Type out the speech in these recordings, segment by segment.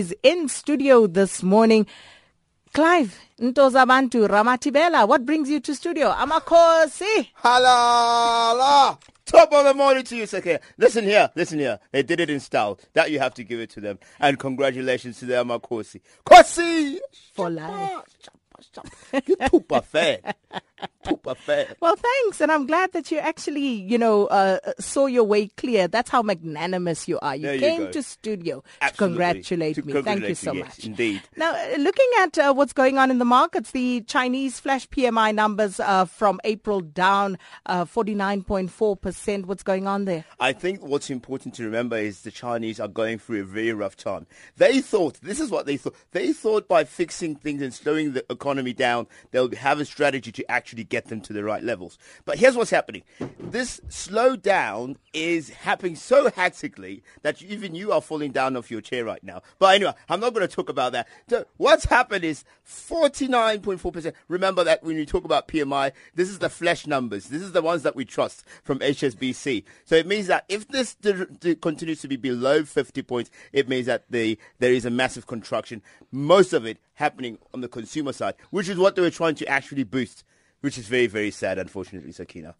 is in studio this morning. Clive Ntozabantu Ramatibela, what brings you to studio? Amakhosi. Halala! Top of the morning to you, Sake. Listen here, listen here. They did it in style. That you have to give it to them. And congratulations to them, Amakhosi. Kosi! For life. You too buffet. Too buffet. Well, thanks, and I'm glad that you actually, you know, uh, saw your way clear. That's how magnanimous you are. You There came go. to studio to congratulate To me. Thank you so you, yes, much. indeed. Now, uh, looking at uh, what's going on in the markets, the Chinese flash PMI numbers uh, from April down uh, 49.4%. What's going on there? I think what's important to remember is the Chinese are going through a very rough time. They thought, this is what they thought, they thought by fixing things and slowing the economy down, they'll have a strategy to actually get them to the right levels. But here's what's happening. This slowdown is happening so hectically that even you are falling down off your chair right now. But anyway, I'm not going to talk about that. So what's happened is 49.4%. Remember that when you talk about PMI, this is the flash numbers. This is the ones that we trust from HSBC. So it means that if this d- d- continues to be below 50 points, it means that the, there is a massive contraction. Most of it happening on the consumer side, which is what they were trying to actually boost, which is very, very sad, unfortunately, Sakina.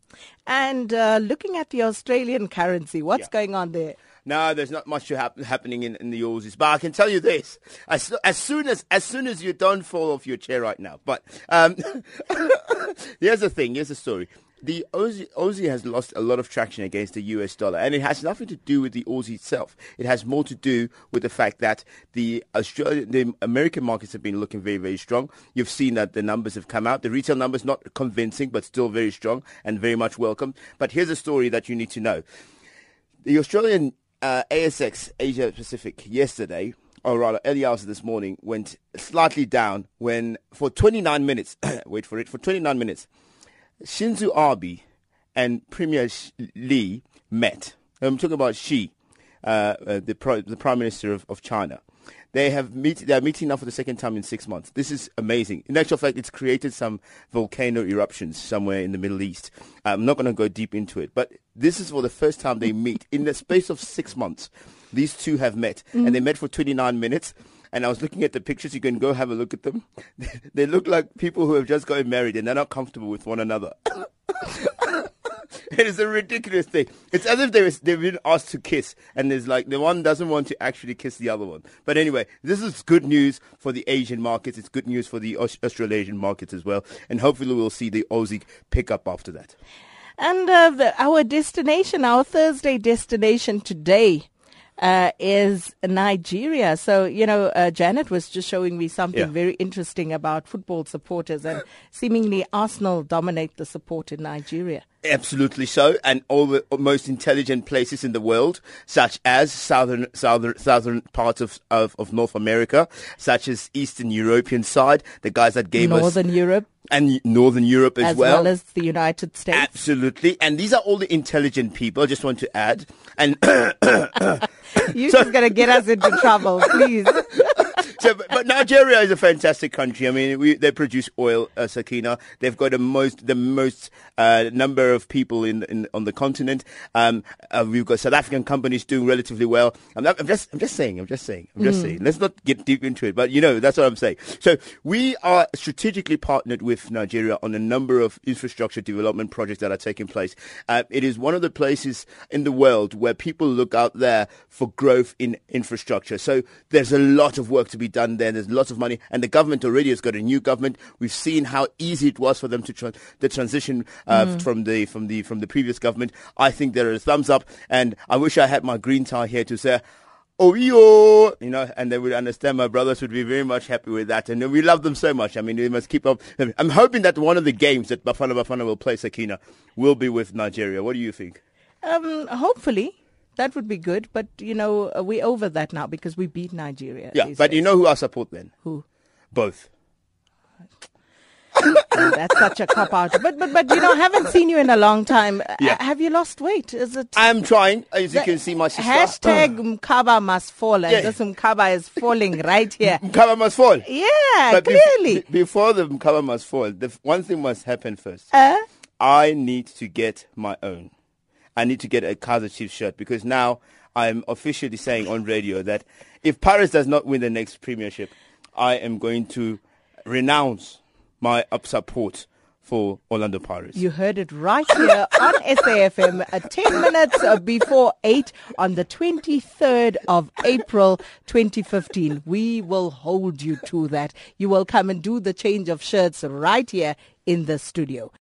And uh, looking at the Australian currency, what's Yeah. going on there? No, there's not much happening in, in the Aussies, but I can tell you this: as, as soon as as soon as you don't fall off your chair right now. But um, here's the thing: here's the story. The Aussie, Aussie has lost a lot of traction against the US dollar, and it has nothing to do with the Aussie itself. It has more to do with the fact that the Australian, the American markets have been looking very, very strong. You've seen that the numbers have come out. The retail numbers not convincing, but still very strong and very much welcome. But here's a story that you need to know. The Australian uh, ASX Asia Pacific yesterday, or rather early hours of this morning, went slightly down when for 29 minutes, wait for it, for 29 minutes, Shinzo Abe and Premier Li met. I'm talking about Xi, uh, uh, the, pro- the Prime Minister of, of China. They have meet. They are meeting now for the second time in six months. This is amazing. In actual fact, it's created some volcano eruptions somewhere in the Middle East. I'm not going to go deep into it, but this is for the first time they meet in the space of six months. These two have met, and they met for 29 minutes. And I was looking at the pictures. You can go have a look at them. they look like people who have just gotten married and they're not comfortable with one another. It is a ridiculous thing. It's as if they've been asked to kiss, and there's like the one doesn't want to actually kiss the other one. But anyway, this is good news for the Asian markets. It's good news for the Australasian markets as well, and hopefully we'll see the Aussie pick up after that. And uh, the, our destination, our Thursday destination today, uh, is Nigeria. So, you know, uh, Janet was just showing me something Yeah. very interesting about football supporters, and seemingly Arsenal dominate the support in Nigeria. Absolutely so, and all the most intelligent places in the world, such as southern southern southern parts of, of, of North America, such as Eastern European side, the guys that gave us Northern Europe, and Northern Europe as, as well. as the United States. Absolutely. And these are all the intelligent people, I just want to add. And You're just going to get us into trouble, please. so, but, but Nigeria is a fantastic country. I mean, we, they produce oil, uh, Sakina. They've got the most, the most uh, number of people in, in on the continent. Um, uh, we've got South African companies doing relatively well. I'm, not, I'm just, I'm just saying, I'm just saying, I'm just saying. Let's not get deep into it, but you know, that's what I'm saying. So we are strategically partnered with Nigeria on a number of infrastructure development projects that are taking place. Uh, it is one of the places in the world where people look out there for growth in infrastructure. So there's a lot of work to be done there. There's lots of money, and the government already has got a new government. We've seen how easy it was for them to tran the transition uh, from the from the from the previous government. I think there are a thumbs up, and I wish I had my green tie here to say. Oh, yo, you know, and they would understand. My brothers would be very much happy with that, and we love them so much. I mean, we must keep up. I'm hoping that one of the games that Bafana Bafana will play, Sakina, will be with Nigeria. What do you think? Um, hopefully. That would be good, but you know uh, we're over that now because we beat Nigeria. Yeah, but you know who I support then? who? Both. That's such a cop out. But but but you know, I haven't seen you in a long time. Uh, Yeah. Have you lost weight? Is it? I'm trying, as you can see, my sister. Hashtag Mkaba must fall, and Yeah. this Mkaba is falling right here. Mkaba must fall. Yeah, But clearly. be- before the Mkaba must fall, the f- one thing must happen first. Uh, I need to get my own. I need to get a Kaizer Chiefs shirt because now I'm officially saying on radio that if Paris does not win the next Premiership, I am going to renounce my up support for Orlando Pirates. You heard it right here on SAFM, at 10 minutes uh, before 8 on the 23rd of April 2015. We will hold you to that. You will come and do the change of shirts right here in the studio.